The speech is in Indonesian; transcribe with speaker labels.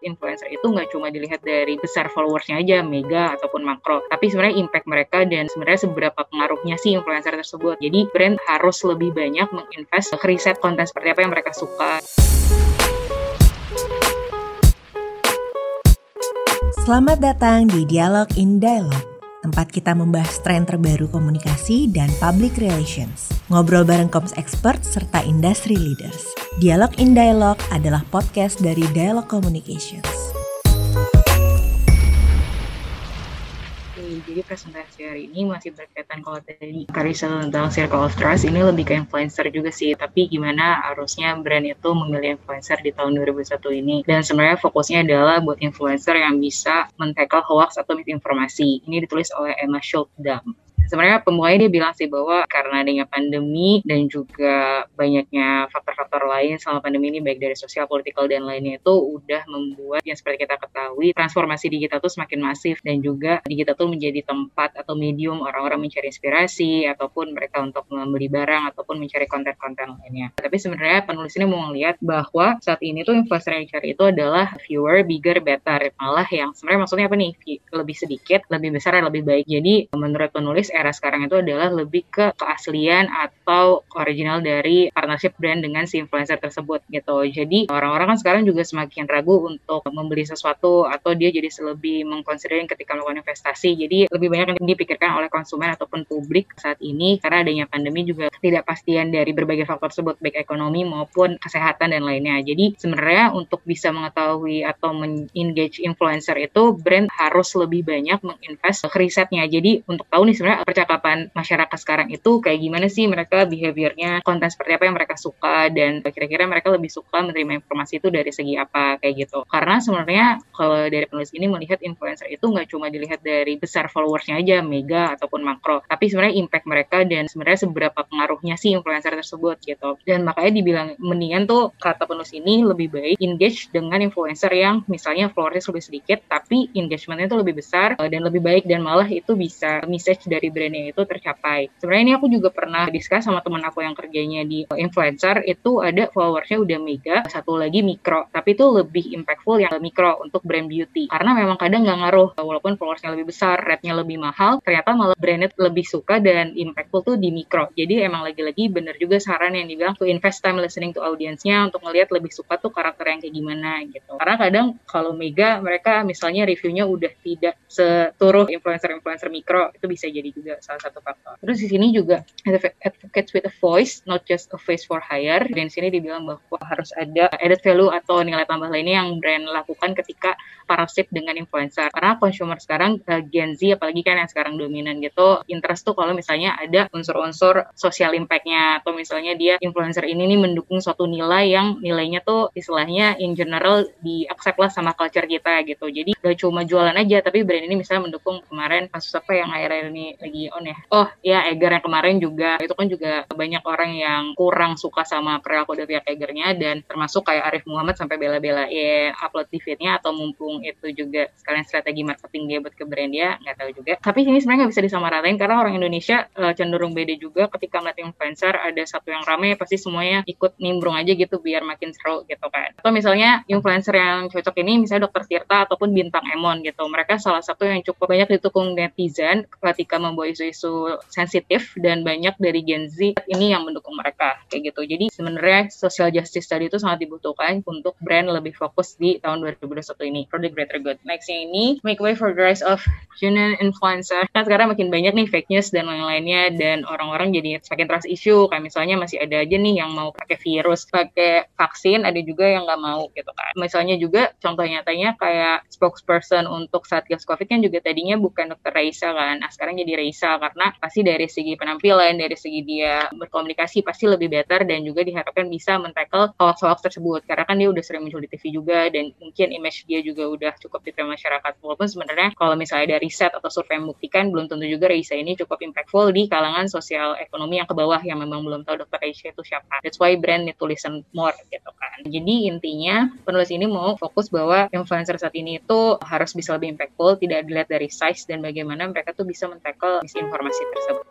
Speaker 1: influencer itu nggak cuma dilihat dari besar followersnya aja, mega ataupun makro, tapi sebenarnya impact mereka dan sebenarnya seberapa pengaruhnya sih influencer tersebut. Jadi brand harus lebih banyak menginvest ke riset konten seperti apa yang mereka suka.
Speaker 2: Selamat datang di Dialog in Dialog, tempat kita membahas tren terbaru komunikasi dan public relations. Ngobrol bareng koms expert serta industry leaders. Dialog in Dialog adalah podcast dari Dialog Communications.
Speaker 1: jadi presentasi hari ini masih berkaitan kalau tadi Karisa tentang circle of trust ini lebih ke influencer juga sih tapi gimana harusnya brand itu memilih influencer di tahun 2021 ini? Dan sebenarnya fokusnya adalah buat influencer yang bisa men-tackle hoax atau misinformasi. Ini ditulis oleh Emma Schultz-Dam sebenarnya pembukanya dia bilang sih bahwa karena adanya pandemi dan juga banyaknya faktor-faktor lain selama pandemi ini baik dari sosial, politikal dan lainnya itu udah membuat yang seperti kita ketahui transformasi digital itu semakin masif dan juga digital itu menjadi tempat atau medium orang-orang mencari inspirasi ataupun mereka untuk membeli barang ataupun mencari konten-konten lainnya. Tapi sebenarnya penulis ini mau ngeliat bahwa saat ini tuh influencer yang dicari itu adalah viewer, bigger, better. Malah yang sebenarnya maksudnya apa nih? Lebih sedikit, lebih besar, dan lebih baik. Jadi menurut penulis era sekarang itu adalah lebih ke keaslian atau original dari partnership brand dengan si influencer tersebut gitu. Jadi orang-orang kan sekarang juga semakin ragu untuk membeli sesuatu atau dia jadi lebih mengkonsiderin ketika melakukan investasi. Jadi lebih banyak yang dipikirkan oleh konsumen ataupun publik saat ini karena adanya pandemi juga tidak pastian dari berbagai faktor tersebut baik ekonomi maupun kesehatan dan lainnya. Jadi sebenarnya untuk bisa mengetahui atau mengengage influencer itu brand harus lebih banyak menginvest ke risetnya. Jadi untuk tahu nih sebenarnya percakapan masyarakat sekarang itu kayak gimana sih mereka behaviornya, konten seperti apa yang mereka suka dan kira-kira mereka lebih suka menerima informasi itu dari segi apa kayak gitu. Karena sebenarnya kalau dari penulis ini melihat influencer itu nggak cuma dilihat dari besar followersnya aja, mega ataupun makro, tapi sebenarnya impact mereka dan sebenarnya seberapa pengaruhnya sih influencer tersebut gitu. Dan makanya dibilang mendingan tuh kata penulis ini lebih baik engage dengan influencer yang misalnya followersnya lebih sedikit tapi engagementnya itu lebih besar eh, dan lebih baik dan malah itu bisa message dari brandnya itu tercapai. Sebenarnya ini aku juga pernah diskus sama teman aku yang kerjanya di influencer itu ada followersnya udah mega, satu lagi mikro, tapi itu lebih impactful yang mikro untuk brand beauty. Karena memang kadang nggak ngaruh, walaupun followersnya lebih besar, rate-nya lebih mahal, ternyata malah brandnya lebih suka dan impactful tuh di mikro. Jadi emang lagi-lagi bener juga saran yang dibilang to invest time listening to audience-nya untuk ngelihat lebih suka tuh karakter yang kayak gimana gitu. Karena kadang kalau mega mereka misalnya reviewnya udah tidak seturuh influencer-influencer mikro itu bisa jadi juga salah satu faktor. Terus di sini juga advocates with a voice, not just a face for hire. Dan di sini dibilang bahwa harus ada added value atau nilai tambah lainnya yang brand lakukan ketika partnership dengan influencer. Karena consumer sekarang uh, Gen Z apalagi kan yang sekarang dominan gitu, interest tuh kalau misalnya ada unsur-unsur social impact-nya atau misalnya dia influencer ini nih mendukung suatu nilai yang nilainya tuh istilahnya in general di accept lah sama culture kita gitu. Jadi gak cuma jualan aja tapi brand ini misalnya mendukung kemarin kasus apa yang akhir-akhir ini lagi on ya oh ya Eger yang kemarin juga itu kan juga banyak orang yang kurang suka sama perilaku pihak Egernya dan termasuk kayak Arif Muhammad sampai bela-belain upload di feednya atau mumpung itu juga sekalian strategi marketing dia buat ke brand dia nggak tahu juga. Tapi ini sebenarnya nggak bisa disamaratain karena orang Indonesia uh, cenderung beda juga. Ketika melihat influencer ada satu yang rame pasti semuanya ikut nimbrung aja gitu biar makin seru gitu kan. Atau misalnya influencer yang cocok ini misalnya dokter Tirta ataupun bintang Emon gitu. Mereka salah satu yang cukup banyak ditukung netizen ketika membawa isu-isu sensitif dan banyak dari Gen Z ini yang mendukung mereka kayak gitu. Jadi sebenarnya social justice tadi itu sangat dibutuhkan untuk brand lebih fokus di tahun 2021 ini for the greater good. Nextnya ini make way for the rise of genuine influencer. Kan sekarang makin banyak nih fake news dan lain-lainnya dan orang-orang jadi semakin trust issue kayak misalnya masih ada aja nih yang mau pakai virus, pakai vaksin, ada juga yang nggak mau gitu kan. Misalnya juga contoh nyatanya kayak spokesperson untuk Satgas Covid kan juga tadinya bukan dokter Raisa kan. Nah sekarang jadi Raisa karena pasti dari segi penampilan, dari segi dia berkomunikasi pasti lebih better dan juga diharapkan bisa men-tackle hoax-hoax tersebut karena kan dia udah sering muncul di TV juga dan mungkin image dia juga udah cukup diterima masyarakat walaupun sebenarnya kalau misalnya dari riset atau survei membuktikan belum tentu juga Reisa ini cukup impactful di kalangan sosial ekonomi yang ke bawah yang memang belum tahu dokter Reisa itu siapa. That's why brand need to listen more gitu kan. Jadi intinya penulis ini mau fokus bahwa influencer saat ini itu harus bisa lebih impactful, tidak dilihat dari size dan bagaimana mereka tuh bisa men-tackle misinformasi tersebut.